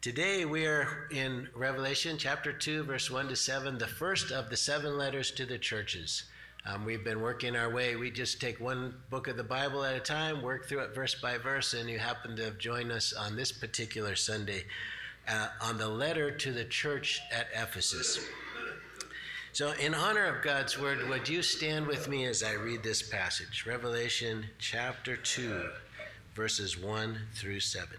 Today we are in Revelation chapter 2, verse 1 to 7, the first of the seven letters to the churches. Um, we've been working our way. We just take one book of the Bible at a time, work through it verse by verse, and you happen to have joined us on this particular Sunday uh, on the letter to the church at Ephesus. So, in honor of God's word, would you stand with me as I read this passage? Revelation chapter 2, verses 1 through 7.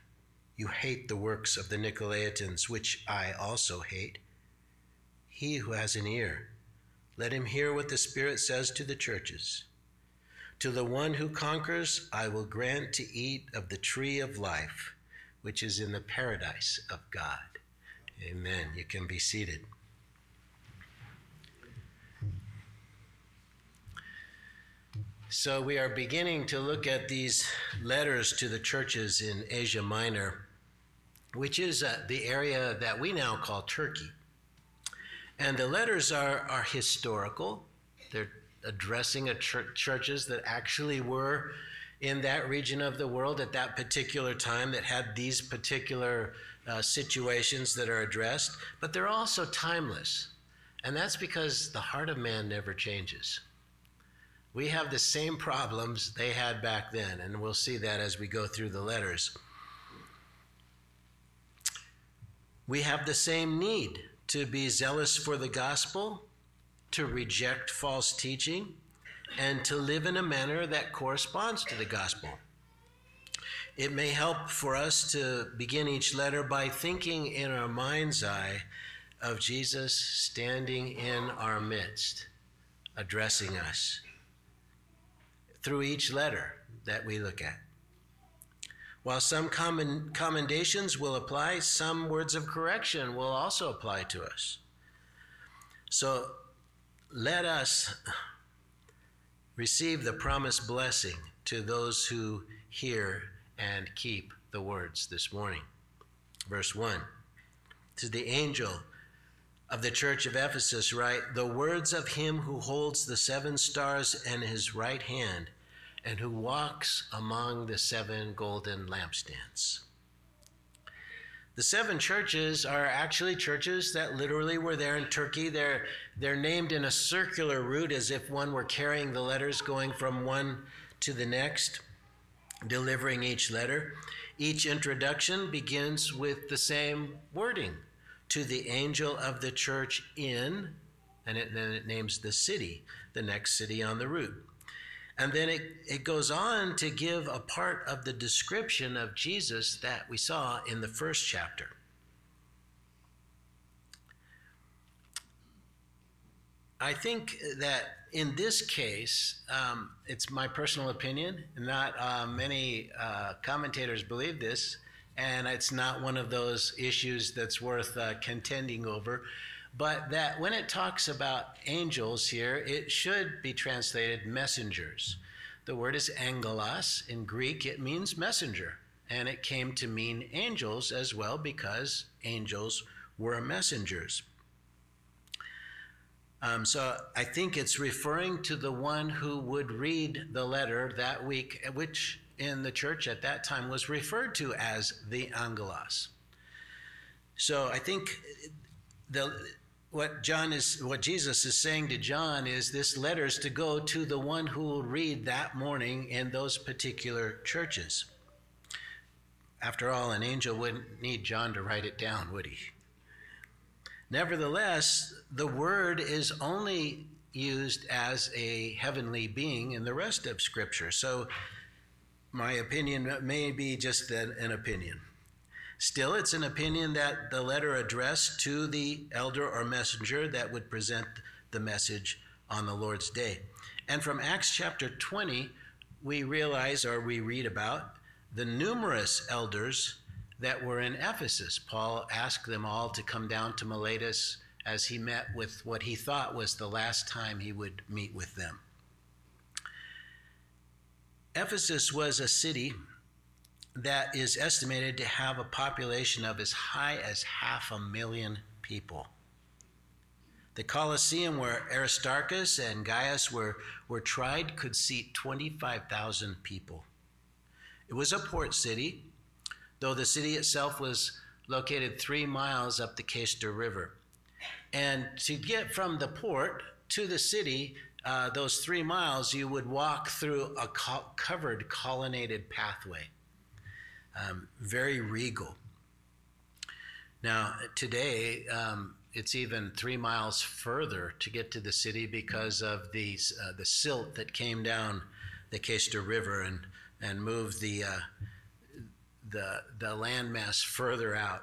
you hate the works of the Nicolaitans, which I also hate. He who has an ear, let him hear what the Spirit says to the churches. To the one who conquers, I will grant to eat of the tree of life, which is in the paradise of God. Amen. You can be seated. So, we are beginning to look at these letters to the churches in Asia Minor which is uh, the area that we now call Turkey. And the letters are, are historical. They're addressing churches that actually were in that region of the world at that particular time that had these particular uh, situations that are addressed, but they're also timeless. And that's because the heart of man never changes. We have the same problems they had back then, and we'll see that as we go through the letters. We have the same need to be zealous for the gospel, to reject false teaching, and to live in a manner that corresponds to the gospel. It may help for us to begin each letter by thinking in our mind's eye of Jesus standing in our midst, addressing us through each letter that we look at. While some common commendations will apply, some words of correction will also apply to us. So let us receive the promised blessing to those who hear and keep the words this morning. Verse 1 To the angel of the church of Ephesus, write, The words of him who holds the seven stars in his right hand and who walks among the seven golden lampstands. The seven churches are actually churches that literally were there in Turkey. They're, they're named in a circular route as if one were carrying the letters going from one to the next, delivering each letter. Each introduction begins with the same wording to the angel of the church in, and it, then it names the city, the next city on the route. And then it, it goes on to give a part of the description of Jesus that we saw in the first chapter. I think that in this case, um, it's my personal opinion, not uh, many uh, commentators believe this, and it's not one of those issues that's worth uh, contending over but that when it talks about angels here, it should be translated messengers. The word is angelos. In Greek, it means messenger. And it came to mean angels as well because angels were messengers. Um, so I think it's referring to the one who would read the letter that week, which in the church at that time was referred to as the angelos. So I think the what John is what Jesus is saying to John is this letter is to go to the one who will read that morning in those particular churches. After all, an angel wouldn't need John to write it down, would he? Nevertheless, the word is only used as a heavenly being in the rest of Scripture. So, my opinion may be just an, an opinion. Still, it's an opinion that the letter addressed to the elder or messenger that would present the message on the Lord's day. And from Acts chapter 20, we realize or we read about the numerous elders that were in Ephesus. Paul asked them all to come down to Miletus as he met with what he thought was the last time he would meet with them. Ephesus was a city that is estimated to have a population of as high as half a million people. The Colosseum, where Aristarchus and Gaius were, were tried, could seat 25,000 people. It was a port city, though the city itself was located three miles up the Cayster River. And to get from the port to the city, uh, those three miles, you would walk through a co- covered colonnaded pathway um, very regal. Now, today, um, it's even three miles further to get to the city because of these, uh, the silt that came down the Cayster River and, and moved the, uh, the, the landmass further out.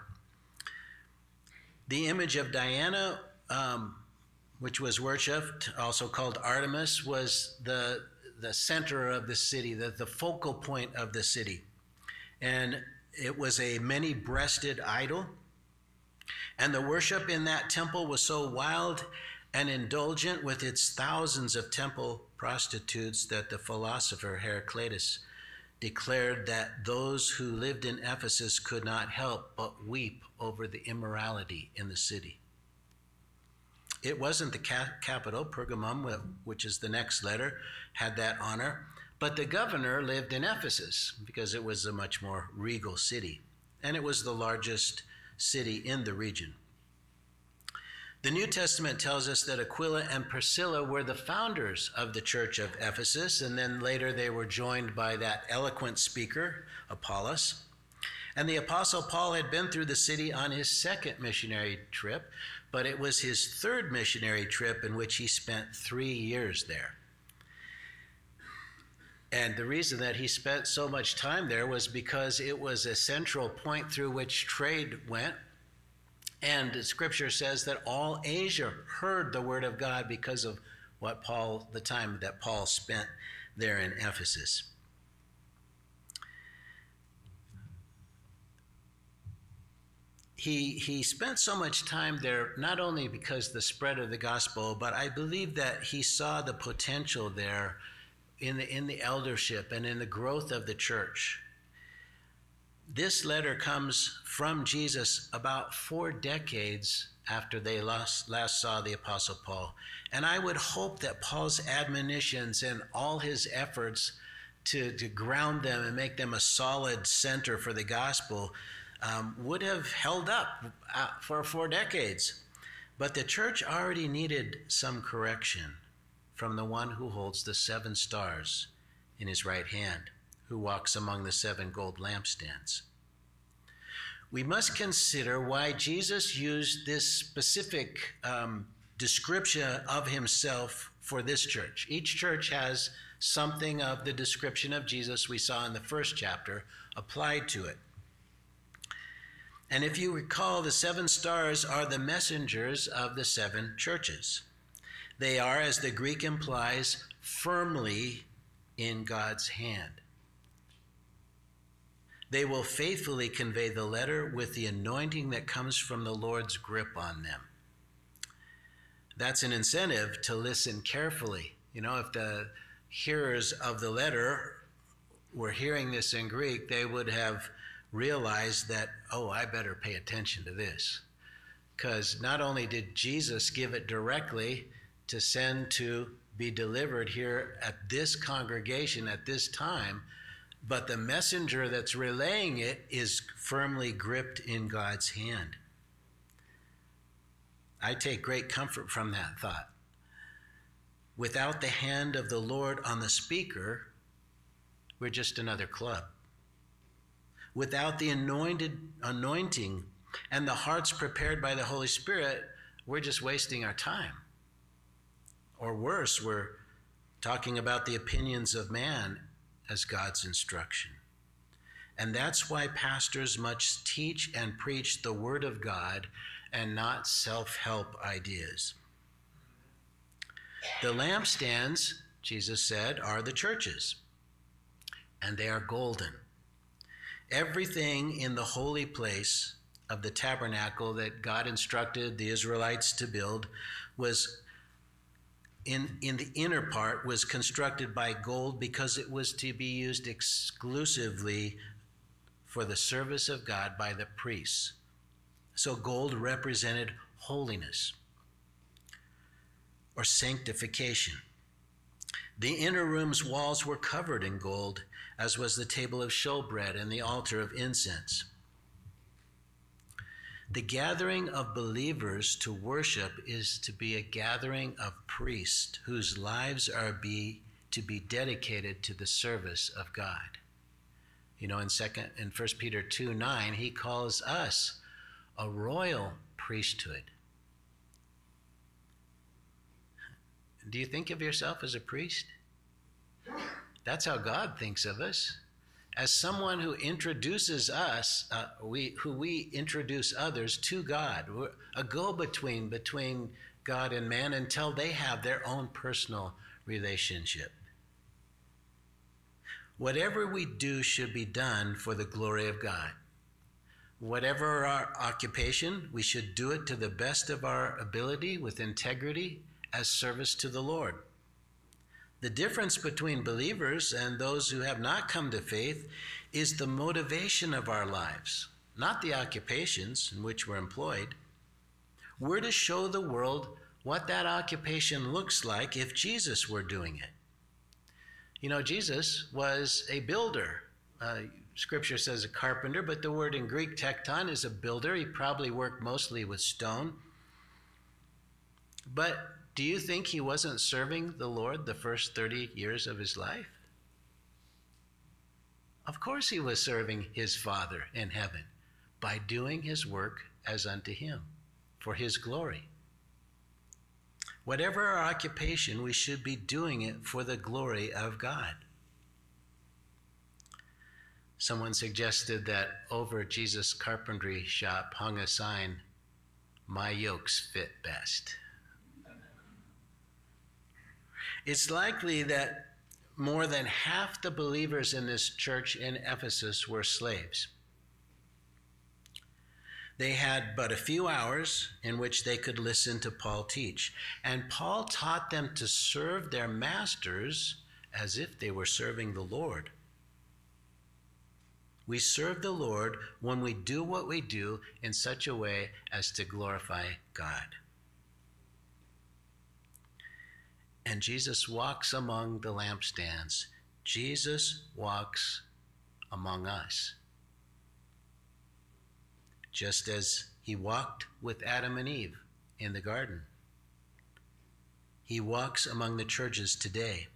The image of Diana, um, which was worshipped, also called Artemis, was the, the center of the city, the, the focal point of the city and it was a many breasted idol. And the worship in that temple was so wild and indulgent with its thousands of temple prostitutes that the philosopher Heraclitus declared that those who lived in Ephesus could not help but weep over the immorality in the city. It wasn't the capital, Pergamum, which is the next letter, had that honor, but the governor lived in Ephesus because it was a much more regal city, and it was the largest city in the region. The New Testament tells us that Aquila and Priscilla were the founders of the church of Ephesus, and then later they were joined by that eloquent speaker, Apollos. And the Apostle Paul had been through the city on his second missionary trip, but it was his third missionary trip in which he spent three years there. And the reason that he spent so much time there was because it was a central point through which trade went. And scripture says that all Asia heard the word of God because of what Paul, the time that Paul spent there in Ephesus. He, he spent so much time there not only because the spread of the gospel, but I believe that he saw the potential there in the, in the eldership and in the growth of the church. This letter comes from Jesus about four decades after they last, last saw the Apostle Paul. And I would hope that Paul's admonitions and all his efforts to, to ground them and make them a solid center for the gospel um, would have held up uh, for four decades. But the church already needed some correction from the one who holds the seven stars in his right hand, who walks among the seven gold lampstands. We must consider why Jesus used this specific um, description of himself for this church. Each church has something of the description of Jesus we saw in the first chapter applied to it. And if you recall, the seven stars are the messengers of the seven churches. They are, as the Greek implies, firmly in God's hand. They will faithfully convey the letter with the anointing that comes from the Lord's grip on them. That's an incentive to listen carefully. You know, if the hearers of the letter were hearing this in Greek, they would have realized that, oh, I better pay attention to this. Because not only did Jesus give it directly, to send to be delivered here at this congregation at this time, but the messenger that's relaying it is firmly gripped in God's hand. I take great comfort from that thought. Without the hand of the Lord on the speaker, we're just another club. Without the anointed anointing and the hearts prepared by the Holy Spirit, we're just wasting our time. Or worse, we're talking about the opinions of man as God's instruction. And that's why pastors must teach and preach the Word of God and not self help ideas. The lampstands, Jesus said, are the churches, and they are golden. Everything in the holy place of the tabernacle that God instructed the Israelites to build was in, in the inner part was constructed by gold because it was to be used exclusively for the service of God by the priests. So gold represented holiness or sanctification. The inner room's walls were covered in gold, as was the table of showbread and the altar of incense. The gathering of believers to worship is to be a gathering of priests whose lives are be, to be dedicated to the service of God. You know, in second in 1 Peter 2 9, he calls us a royal priesthood. Do you think of yourself as a priest? That's how God thinks of us. As someone who introduces us, uh, we, who we introduce others to God, We're a go between between God and man until they have their own personal relationship. Whatever we do should be done for the glory of God. Whatever our occupation, we should do it to the best of our ability with integrity as service to the Lord. The difference between believers and those who have not come to faith is the motivation of our lives, not the occupations in which we're employed. We're to show the world what that occupation looks like if Jesus were doing it. You know, Jesus was a builder. Uh, Scripture says a carpenter, but the word in Greek tekton is a builder. He probably worked mostly with stone. But do you think he wasn't serving the Lord the first 30 years of his life? Of course, he was serving his Father in heaven by doing his work as unto him for his glory. Whatever our occupation, we should be doing it for the glory of God. Someone suggested that over Jesus' carpentry shop hung a sign, My yokes fit best. It's likely that more than half the believers in this church in Ephesus were slaves. They had but a few hours in which they could listen to Paul teach. And Paul taught them to serve their masters as if they were serving the Lord. We serve the Lord when we do what we do in such a way as to glorify God. And Jesus walks among the lampstands. Jesus walks among us. Just as he walked with Adam and Eve in the garden. He walks among the churches today.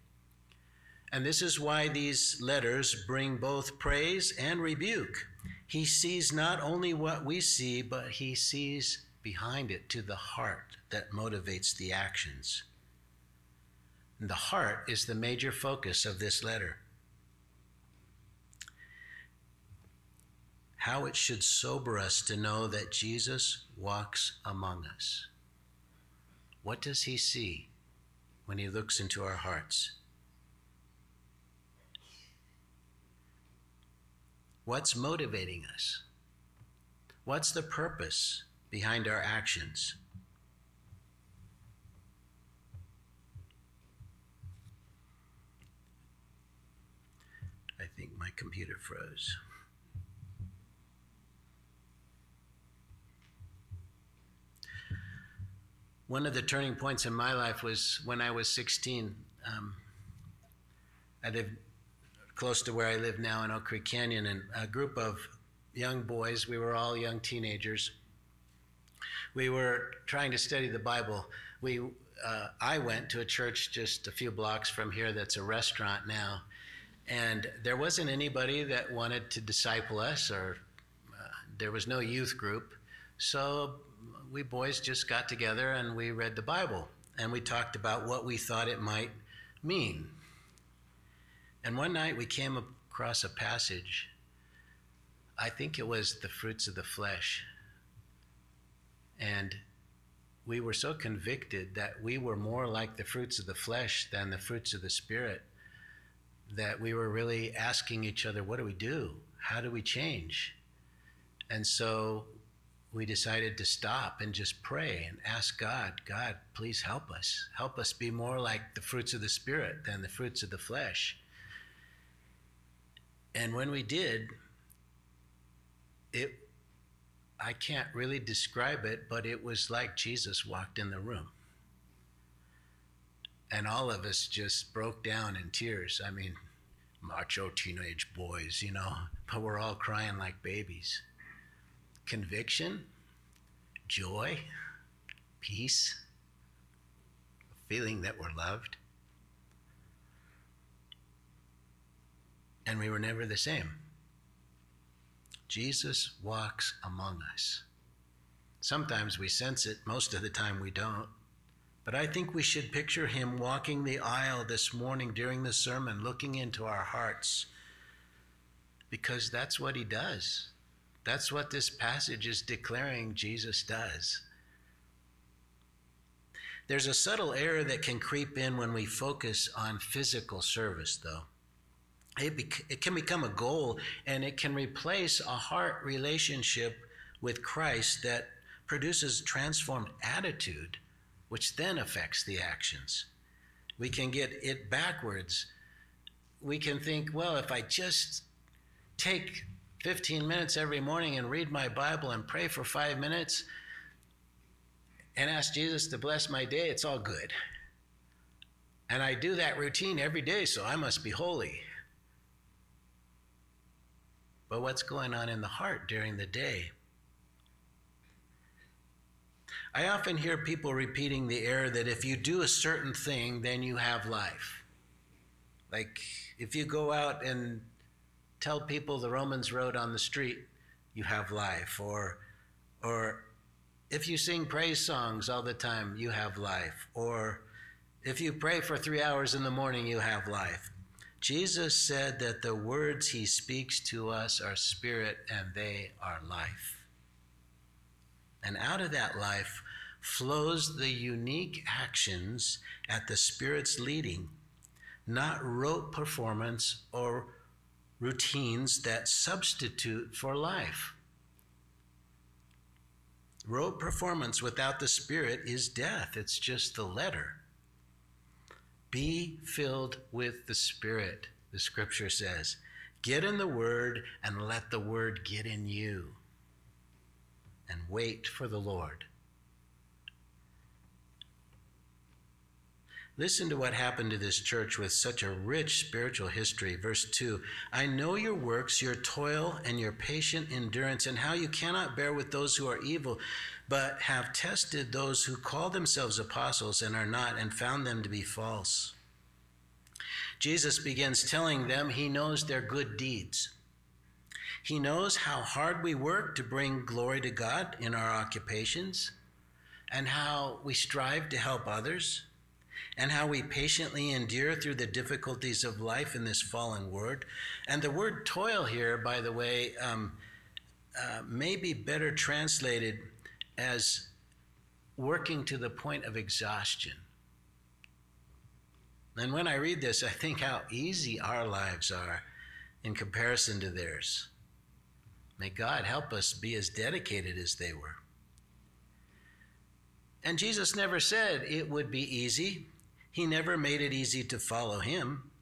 And this is why these letters bring both praise and rebuke. He sees not only what we see, but he sees behind it to the heart that motivates the actions. The heart is the major focus of this letter. How it should sober us to know that Jesus walks among us. What does he see when he looks into our hearts? What's motivating us? What's the purpose behind our actions? I think my computer froze. One of the turning points in my life was when I was 16. Um, I lived close to where I live now in Oak Creek Canyon, and a group of young boys, we were all young teenagers, We were trying to study the Bible. We, uh, I went to a church just a few blocks from here that's a restaurant now, and there wasn't anybody that wanted to disciple us, or uh, there was no youth group. So we boys just got together and we read the Bible and we talked about what we thought it might mean. And one night we came across a passage. I think it was the fruits of the flesh. And we were so convicted that we were more like the fruits of the flesh than the fruits of the spirit that we were really asking each other, what do we do? How do we change? And so we decided to stop and just pray and ask God, God, please help us. Help us be more like the fruits of the Spirit than the fruits of the flesh. And when we did, it I can't really describe it, but it was like Jesus walked in the room. And all of us just broke down in tears. I mean, macho teenage boys, you know, but we're all crying like babies conviction, joy, peace, a feeling that we're loved. And we were never the same. Jesus walks among us. Sometimes we sense it, most of the time we don't. But I think we should picture him walking the aisle this morning during the sermon, looking into our hearts, because that's what he does. That's what this passage is declaring Jesus does. There's a subtle error that can creep in when we focus on physical service, though. It, it can become a goal and it can replace a heart relationship with Christ that produces transformed attitude, which then affects the actions. We can get it backwards. We can think, well, if I just take 15 minutes every morning and read my Bible and pray for five minutes and ask Jesus to bless my day, it's all good. And I do that routine every day, so I must be holy. But what's going on in the heart during the day? I often hear people repeating the error that if you do a certain thing, then you have life. Like if you go out and tell people the Romans road on the street, you have life. Or, or if you sing praise songs all the time, you have life. Or if you pray for three hours in the morning, you have life. Jesus said that the words he speaks to us are spirit and they are life. And out of that life flows the unique actions at the Spirit's leading, not rote performance or routines that substitute for life. Rote performance without the Spirit is death, it's just the letter. Be filled with the Spirit, the scripture says. Get in the Word and let the Word get in you. And wait for the Lord. Listen to what happened to this church with such a rich spiritual history. Verse 2 I know your works, your toil, and your patient endurance, and how you cannot bear with those who are evil, but have tested those who call themselves apostles and are not, and found them to be false. Jesus begins telling them he knows their good deeds. He knows how hard we work to bring glory to God in our occupations, and how we strive to help others and how we patiently endure through the difficulties of life in this fallen world. And the word toil here, by the way, um, uh, may be better translated as working to the point of exhaustion. And when I read this, I think how easy our lives are in comparison to theirs. May God help us be as dedicated as they were. And Jesus never said it would be easy. He never made it easy to follow him.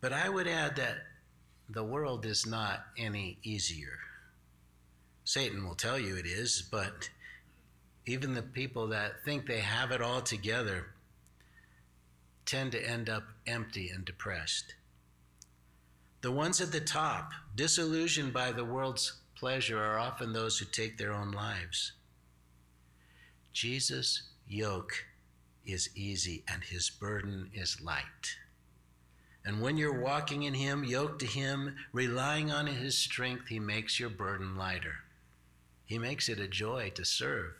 But I would add that the world is not any easier. Satan will tell you it is, but even the people that think they have it all together tend to end up empty and depressed. The ones at the top, disillusioned by the world's pleasure, are often those who take their own lives. Jesus' yoke is easy and his burden is light. And when you're walking in him, yoked to him, relying on his strength, he makes your burden lighter. He makes it a joy to serve.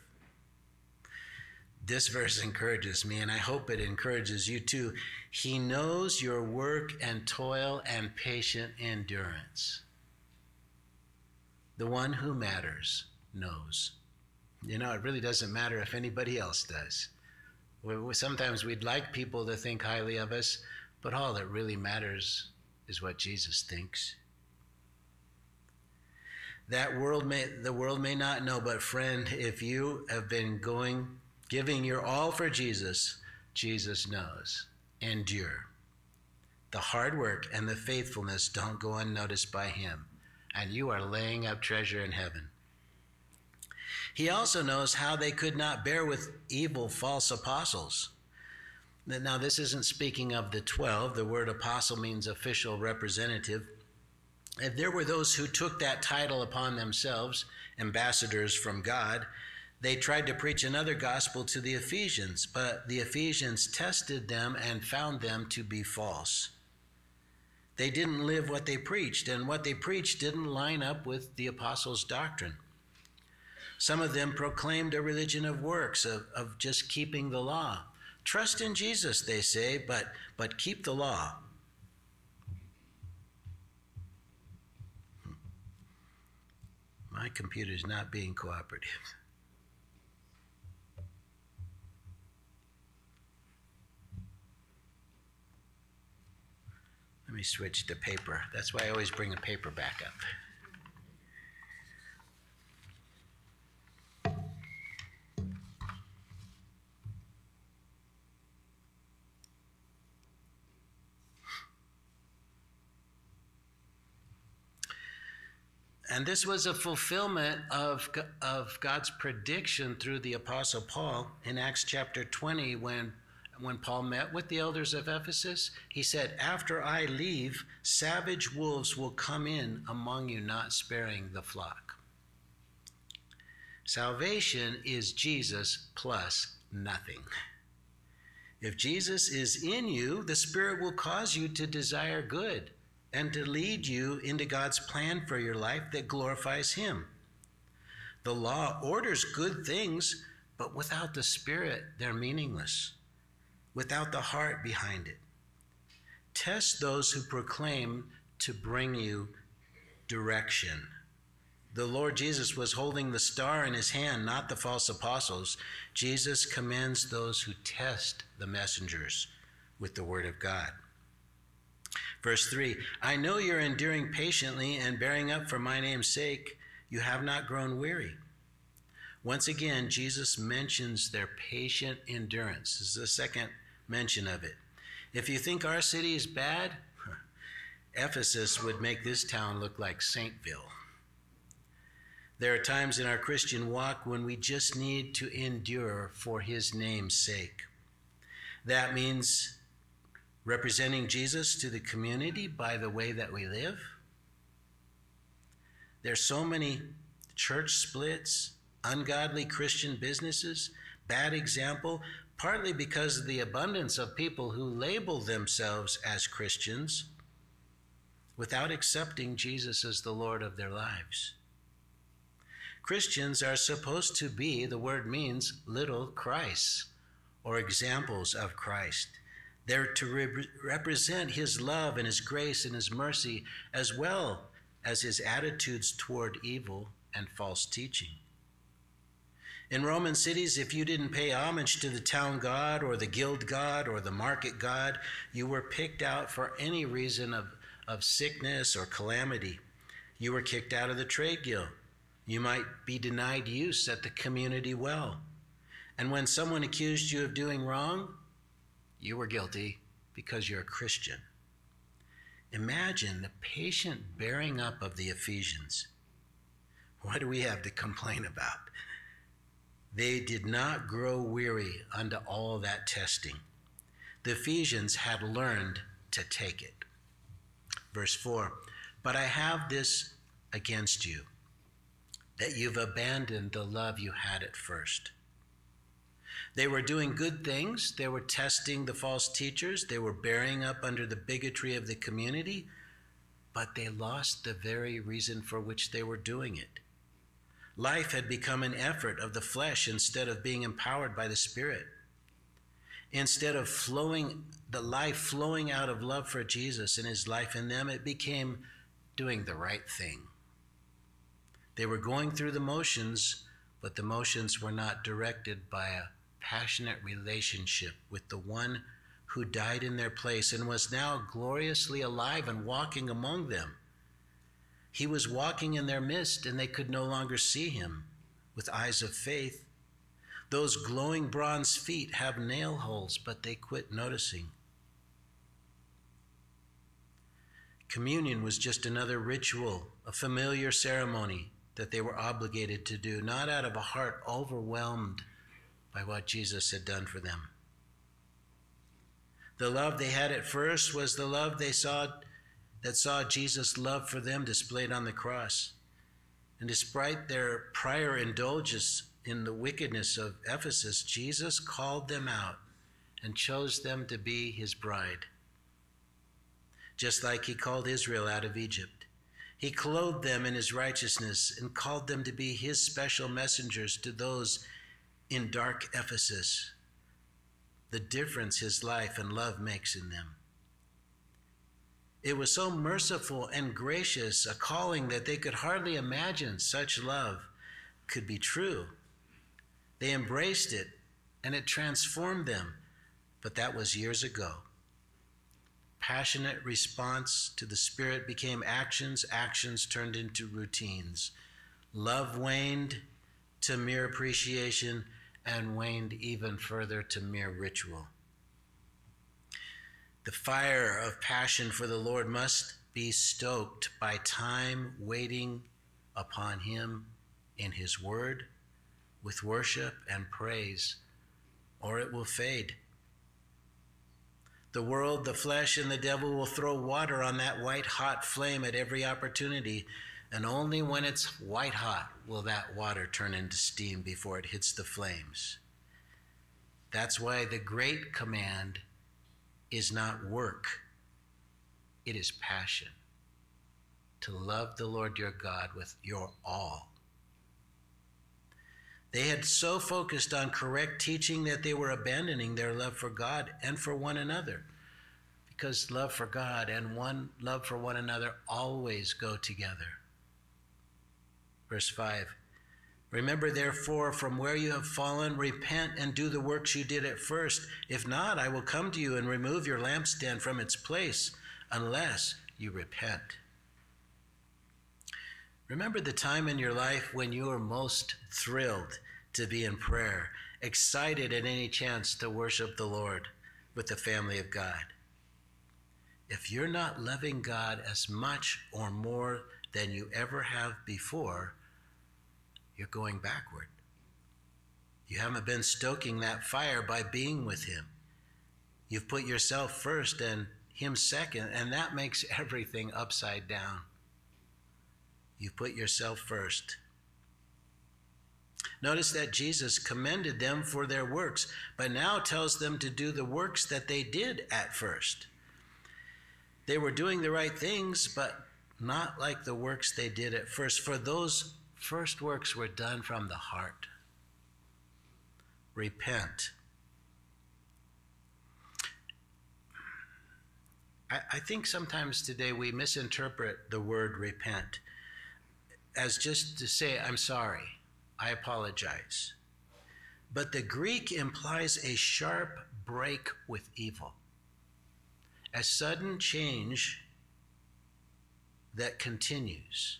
This verse encourages me, and I hope it encourages you too. He knows your work and toil and patient endurance. The one who matters knows. You know, it really doesn't matter if anybody else does. Sometimes we'd like people to think highly of us, but all that really matters is what Jesus thinks. That world may the world may not know, but friend, if you have been going giving your all for Jesus, Jesus knows. Endure. The hard work and the faithfulness don't go unnoticed by him, and you are laying up treasure in heaven. He also knows how they could not bear with evil false apostles. Now, this isn't speaking of the 12. The word apostle means official representative. If there were those who took that title upon themselves, ambassadors from God, they tried to preach another gospel to the Ephesians, but the Ephesians tested them and found them to be false. They didn't live what they preached, and what they preached didn't line up with the apostles' doctrine. Some of them proclaimed a religion of works, of, of just keeping the law. Trust in Jesus, they say, but, but keep the law. Hmm. My computer's not being cooperative. Let me switch to paper. That's why I always bring a paper back up. And this was a fulfillment of, of God's prediction through the Apostle Paul in Acts chapter 20 when, when Paul met with the elders of Ephesus. He said, After I leave, savage wolves will come in among you, not sparing the flock. Salvation is Jesus plus nothing. If Jesus is in you, the Spirit will cause you to desire good and to lead you into God's plan for your life that glorifies Him. The law orders good things, but without the Spirit, they're meaningless, without the heart behind it. Test those who proclaim to bring you direction. The Lord Jesus was holding the star in his hand, not the false apostles. Jesus commends those who test the messengers with the word of God. Verse 3 I know you're enduring patiently and bearing up for my name's sake. You have not grown weary. Once again, Jesus mentions their patient endurance. This is the second mention of it. If you think our city is bad, Ephesus would make this town look like Saintville. There are times in our Christian walk when we just need to endure for his name's sake. That means representing Jesus to the community by the way that we live. There's so many church splits, ungodly Christian businesses, bad example, partly because of the abundance of people who label themselves as Christians without accepting Jesus as the Lord of their lives. Christians are supposed to be, the word means, little Christs or examples of Christ. They're to re- represent his love and his grace and his mercy, as well as his attitudes toward evil and false teaching. In Roman cities, if you didn't pay homage to the town god or the guild god or the market god, you were picked out for any reason of, of sickness or calamity. You were kicked out of the trade guild. You might be denied use at the community well. And when someone accused you of doing wrong, you were guilty because you're a Christian. Imagine the patient bearing up of the Ephesians. What do we have to complain about? They did not grow weary under all that testing. The Ephesians had learned to take it. Verse 4 But I have this against you, that you've abandoned the love you had at first. They were doing good things. They were testing the false teachers. They were bearing up under the bigotry of the community, but they lost the very reason for which they were doing it. Life had become an effort of the flesh instead of being empowered by the Spirit. Instead of flowing, the life flowing out of love for Jesus and his life in them, it became doing the right thing. They were going through the motions, but the motions were not directed by a passionate relationship with the one who died in their place and was now gloriously alive and walking among them. He was walking in their midst, and they could no longer see him with eyes of faith. Those glowing bronze feet have nail holes, but they quit noticing. Communion was just another ritual, a familiar ceremony that they were obligated to do, not out of a heart overwhelmed by what Jesus had done for them. The love they had at first was the love they saw that saw Jesus' love for them displayed on the cross. And despite their prior indulgence in the wickedness of Ephesus, Jesus called them out and chose them to be his bride. Just like he called Israel out of Egypt. He clothed them in his righteousness and called them to be his special messengers to those in dark Ephesus, the difference his life and love makes in them. It was so merciful and gracious a calling that they could hardly imagine such love could be true. They embraced it and it transformed them, but that was years ago. Passionate response to the Spirit became actions, actions turned into routines. Love waned to mere appreciation, and waned even further to mere ritual. The fire of passion for the Lord must be stoked by time waiting upon Him in His Word with worship and praise, or it will fade. The world, the flesh, and the devil will throw water on that white hot flame at every opportunity, and only when it's white hot will that water turn into steam before it hits the flames. That's why the great command is not work, it is passion. To love the Lord your God with your all. They had so focused on correct teaching that they were abandoning their love for God and for one another. Because love for God and one love for one another always go together. Verse 5 Remember, therefore, from where you have fallen, repent and do the works you did at first. If not, I will come to you and remove your lampstand from its place, unless you repent. Remember the time in your life when you were most thrilled to be in prayer, excited at any chance to worship the Lord with the family of God. If you're not loving God as much or more than you ever have before, you're going backward. You haven't been stoking that fire by being with Him. You've put yourself first and Him second, and that makes everything upside down. You put yourself first. Notice that Jesus commended them for their works, but now tells them to do the works that they did at first. They were doing the right things, but not like the works they did at first. For those First works were done from the heart. Repent. I, I think sometimes today we misinterpret the word repent as just to say, I'm sorry, I apologize. But the Greek implies a sharp break with evil, a sudden change that continues.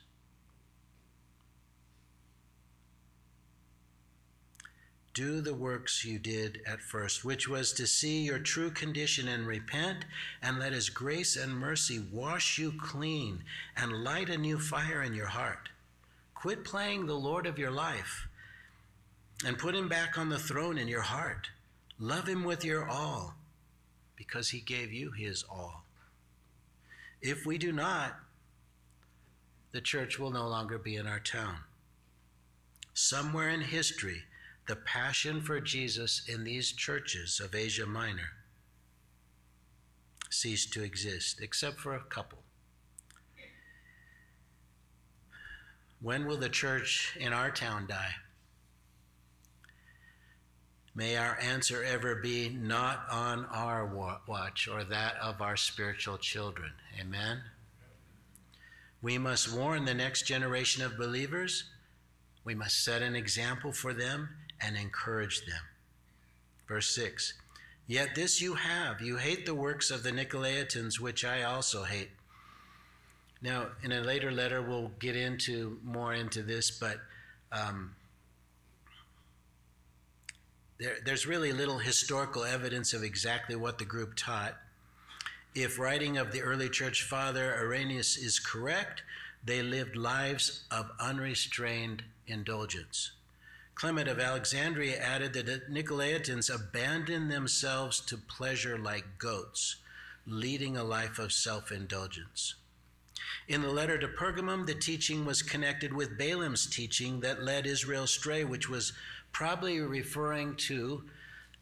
Do the works you did at first, which was to see your true condition and repent, and let his grace and mercy wash you clean and light a new fire in your heart. Quit playing the Lord of your life and put him back on the throne in your heart. Love him with your all because he gave you his all. If we do not, the church will no longer be in our town. Somewhere in history, the passion for Jesus in these churches of Asia Minor ceased to exist, except for a couple. When will the church in our town die? May our answer ever be not on our watch or that of our spiritual children. Amen. We must warn the next generation of believers. We must set an example for them and encourage them. Verse 6 Yet this you have you hate the works of the Nicolaitans, which I also hate. Now, in a later letter, we'll get into more into this, but um, there, there's really little historical evidence of exactly what the group taught. If writing of the early church father Irenaeus is correct, they lived lives of unrestrained indulgence. Clement of Alexandria added that the Nicolaitans abandoned themselves to pleasure like goats, leading a life of self indulgence. In the letter to Pergamum, the teaching was connected with Balaam's teaching that led Israel astray, which was probably referring to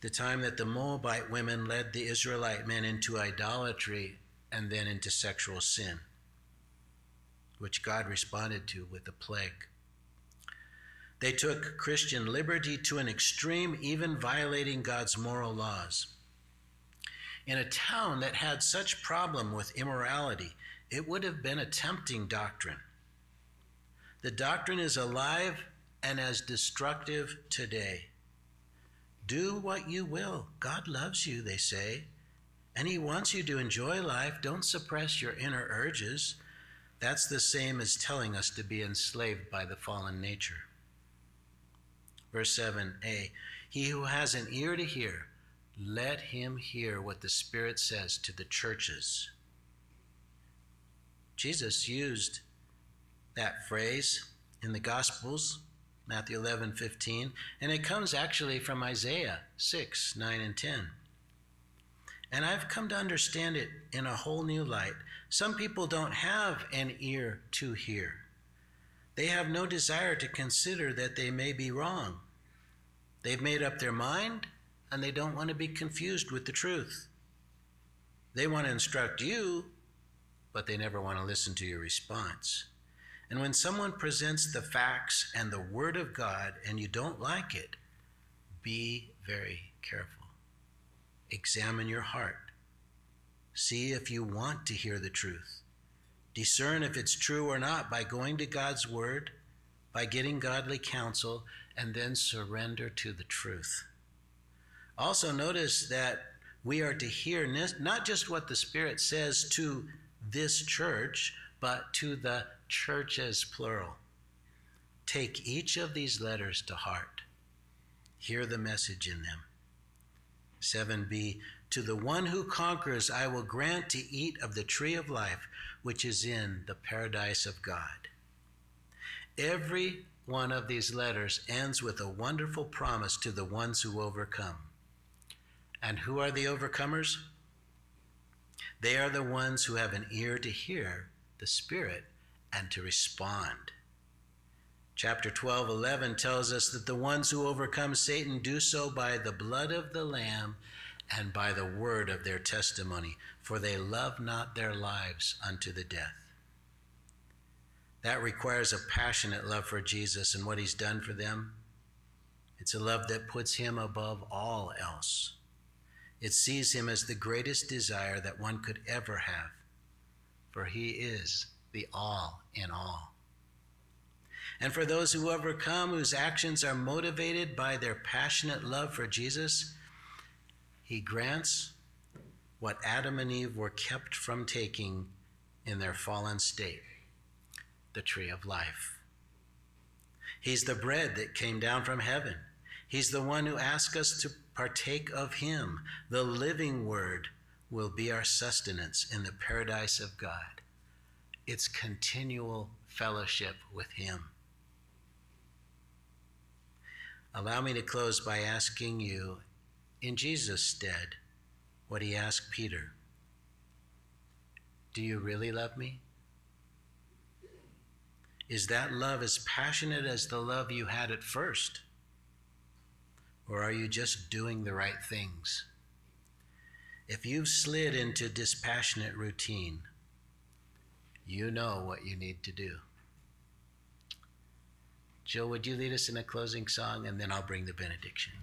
the time that the Moabite women led the Israelite men into idolatry and then into sexual sin, which God responded to with a plague. They took Christian liberty to an extreme, even violating God's moral laws. In a town that had such problem with immorality, it would have been a tempting doctrine. The doctrine is alive and as destructive today. Do what you will. God loves you, they say, and He wants you to enjoy life. Don't suppress your inner urges. That's the same as telling us to be enslaved by the fallen nature. Verse 7a He who has an ear to hear, let him hear what the Spirit says to the churches. Jesus used that phrase in the Gospels, Matthew 11, 15, and it comes actually from Isaiah 6, 9, and 10. And I've come to understand it in a whole new light. Some people don't have an ear to hear. They have no desire to consider that they may be wrong. They've made up their mind and they don't want to be confused with the truth. They want to instruct you, but they never want to listen to your response. And when someone presents the facts and the Word of God and you don't like it, be very careful. Examine your heart. See if you want to hear the truth. Discern if it's true or not by going to God's Word, by getting godly counsel, and then surrender to the truth. Also, notice that we are to hear not just what the Spirit says to this church, but to the churches, plural. Take each of these letters to heart. Hear the message in them. 7b To the one who conquers, I will grant to eat of the tree of life which is in the paradise of God. Every one of these letters ends with a wonderful promise to the ones who overcome. And who are the overcomers? They are the ones who have an ear to hear the Spirit and to respond. Chapter 12, 11 tells us that the ones who overcome Satan do so by the blood of the Lamb and by the word of their testimony, for they love not their lives unto the death. That requires a passionate love for Jesus and what he's done for them. It's a love that puts him above all else. It sees him as the greatest desire that one could ever have, for he is the all in all. And for those who overcome, whose actions are motivated by their passionate love for Jesus, he grants what Adam and Eve were kept from taking in their fallen state the tree of life. He's the bread that came down from heaven. He's the one who asks us to partake of him. The living word will be our sustenance in the paradise of God. It's continual fellowship with him. Allow me to close by asking you, in Jesus' stead, what he asked Peter Do you really love me? Is that love as passionate as the love you had at first? Or are you just doing the right things? If you've slid into dispassionate routine, you know what you need to do. Jill, would you lead us in a closing song and then I'll bring the benediction?